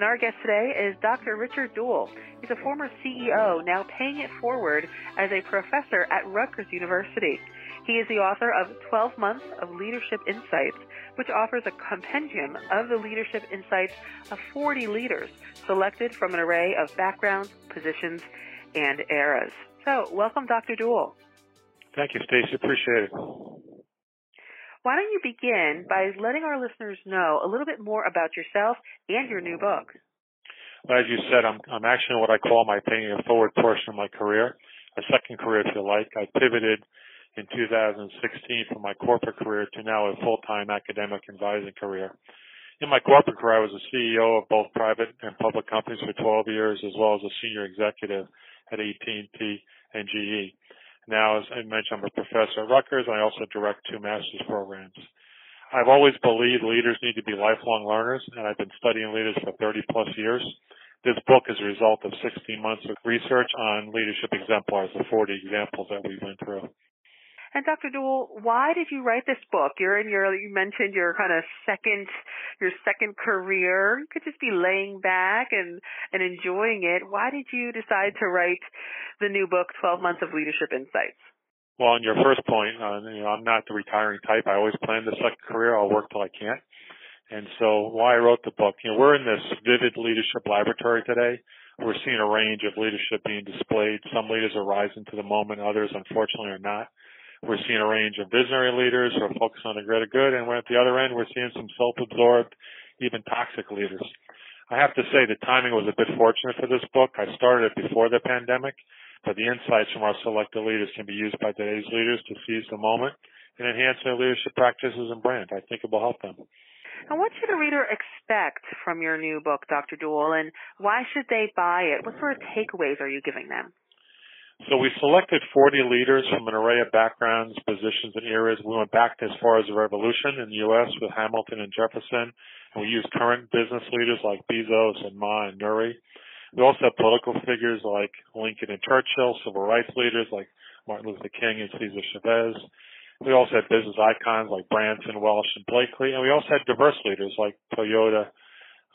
And our guest today is Dr. Richard Dool. He's a former CEO, now paying it forward as a professor at Rutgers University. He is the author of 12 Months of Leadership Insights, which offers a compendium of the leadership insights of 40 leaders selected from an array of backgrounds, positions, and eras. So, welcome, Dr. Dool. Thank you, Stacey. Appreciate it. Why don't you begin by letting our listeners know a little bit more about yourself and your new book? Well, as you said, I'm, I'm actually in what I call my paying forward portion of my career, a second career, if you like. I pivoted in 2016 from my corporate career to now a full-time academic advising career. In my corporate career, I was a CEO of both private and public companies for 12 years, as well as a senior executive at AT&T and GE. Now, as I mentioned, I'm a professor at Rutgers. and I also direct two master's programs. I've always believed leaders need to be lifelong learners, and I've been studying leaders for 30 plus years. This book is a result of 16 months of research on leadership exemplars, the 40 examples that we went through. And Dr. Dool, why did you write this book? You're in your, you mentioned your kind of second, your second career. You could just be laying back and, and enjoying it. Why did you decide to write the new book, 12 Months of Leadership Insights? Well, on your first point, uh, you know, I'm not the retiring type. I always plan the second career. I'll work till I can't. And so why I wrote the book, you know, we're in this vivid leadership laboratory today. We're seeing a range of leadership being displayed. Some leaders are rising to the moment, others unfortunately are not. We're seeing a range of visionary leaders who are focused on the greater good, and at the other end, we're seeing some self-absorbed, even toxic leaders. I have to say the timing was a bit fortunate for this book. I started it before the pandemic, but the insights from our selected leaders can be used by today's leaders to seize the moment and enhance their leadership practices and brand. I think it will help them. And what should a reader expect from your new book, Dr. Dool, and why should they buy it? What sort of takeaways are you giving them? So we selected 40 leaders from an array of backgrounds, positions, and eras. We went back as far as the Revolution in the U.S. with Hamilton and Jefferson, and we used current business leaders like Bezos and Ma and Nooyi. We also have political figures like Lincoln and Churchill, civil rights leaders like Martin Luther King and Cesar Chavez. We also had business icons like Branson, Welch, and Blakely, and we also had diverse leaders like Toyota,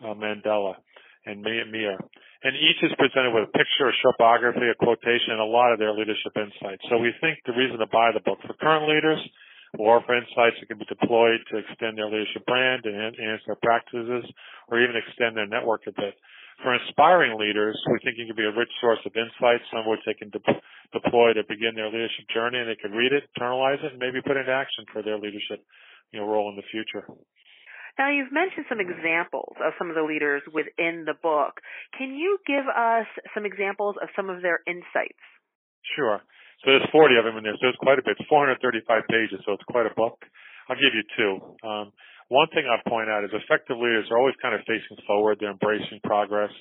uh, Mandela, and Meir and each is presented with a picture, a short biography, a quotation, and a lot of their leadership insights. So we think the reason to buy the book for current leaders will offer insights that can be deployed to extend their leadership brand and enhance their practices, or even extend their network a bit. For inspiring leaders, we think it can be a rich source of insights, some which they can de- deploy to begin their leadership journey, and they can read it, internalize it, and maybe put it into action for their leadership you know, role in the future. Now, you've mentioned some examples of some of the leaders within the book. Can you give us some examples of some of their insights? Sure. So there's 40 of them in there, so it's quite a bit. It's 435 pages, so it's quite a book. I'll give you two. Um, one thing I'll point out is effective leaders are always kind of facing forward. They're embracing progress.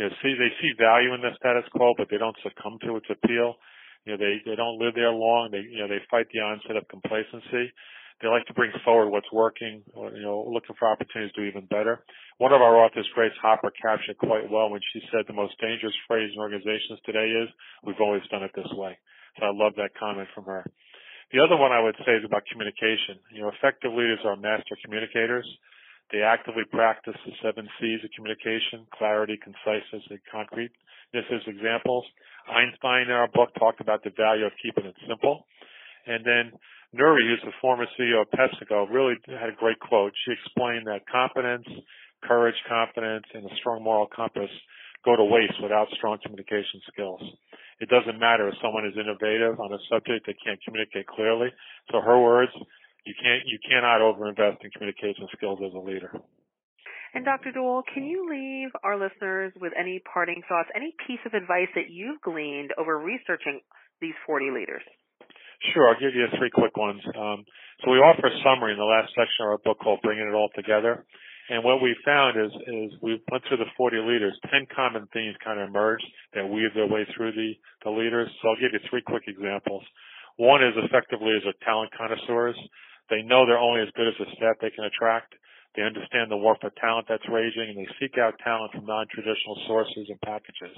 You know, see, they see value in the status quo, but they don't succumb to its appeal. You know, they, they don't live there long. They, you know, they fight the onset of complacency. They like to bring forward what's working, or, you know, looking for opportunities to do even better. One of our authors, Grace Hopper, captured quite well when she said the most dangerous phrase in organizations today is, we've always done it this way. So I love that comment from her. The other one I would say is about communication. You know, effective leaders are master communicators. They actively practice the seven C's of communication, clarity, conciseness, and concrete. This is examples. Einstein in our book talked about the value of keeping it simple. And then Nooyi, who's the former CEO of PepsiCo, really had a great quote. She explained that competence, courage, confidence, and a strong moral compass go to waste without strong communication skills. It doesn't matter if someone is innovative on a subject they can't communicate clearly. So her words, you can't, you cannot overinvest in communication skills as a leader. And Dr. Dool, can you leave our listeners with any parting thoughts, any piece of advice that you've gleaned over researching these 40 leaders? Sure, I'll give you three quick ones. Um, so we offer a summary in the last section of our book called Bringing It All Together. And what we found is, is we went through the 40 leaders, 10 common themes kind of emerged that weave their way through the, the leaders. So I'll give you three quick examples. One is effectively as a talent connoisseurs. They know they're only as good as the staff they can attract. They understand the war for talent that's raging and they seek out talent from non-traditional sources and packages.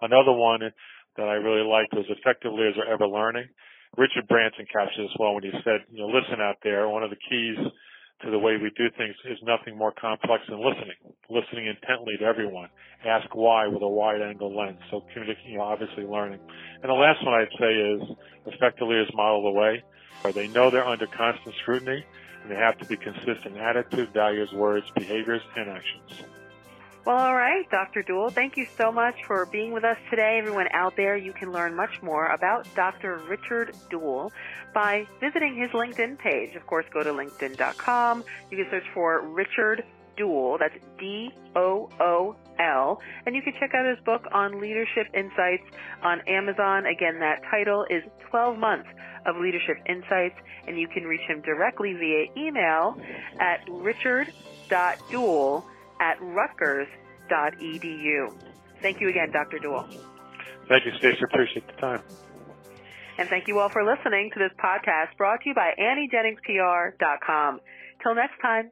Another one that I really liked was effectively as they're ever learning. Richard Branson captured this well when he said, you know, listen out there. One of the keys to the way we do things is nothing more complex than listening, listening intently to everyone. Ask why with a wide angle lens. So communicating, you know, obviously learning. And the last one I'd say is effectively is model the way. Where they know they're under constant scrutiny and they have to be consistent in attitude, values, words, behaviors, and actions. Well, all right, Dr. Dool, thank you so much for being with us today. Everyone out there, you can learn much more about Dr. Richard Dool by visiting his LinkedIn page. Of course, go to linkedin.com. You can search for Richard Dool, that's D-O-O-L, and you can check out his book on leadership insights on Amazon. Again, that title is 12 Months of Leadership Insights, and you can reach him directly via email at richard.dool at rutgers.edu. Thank you again, Dr. Dool. Thank you, Stacey. Appreciate the time. And thank you all for listening to this podcast brought to you by AnnieJenningsPR.com. Till next time.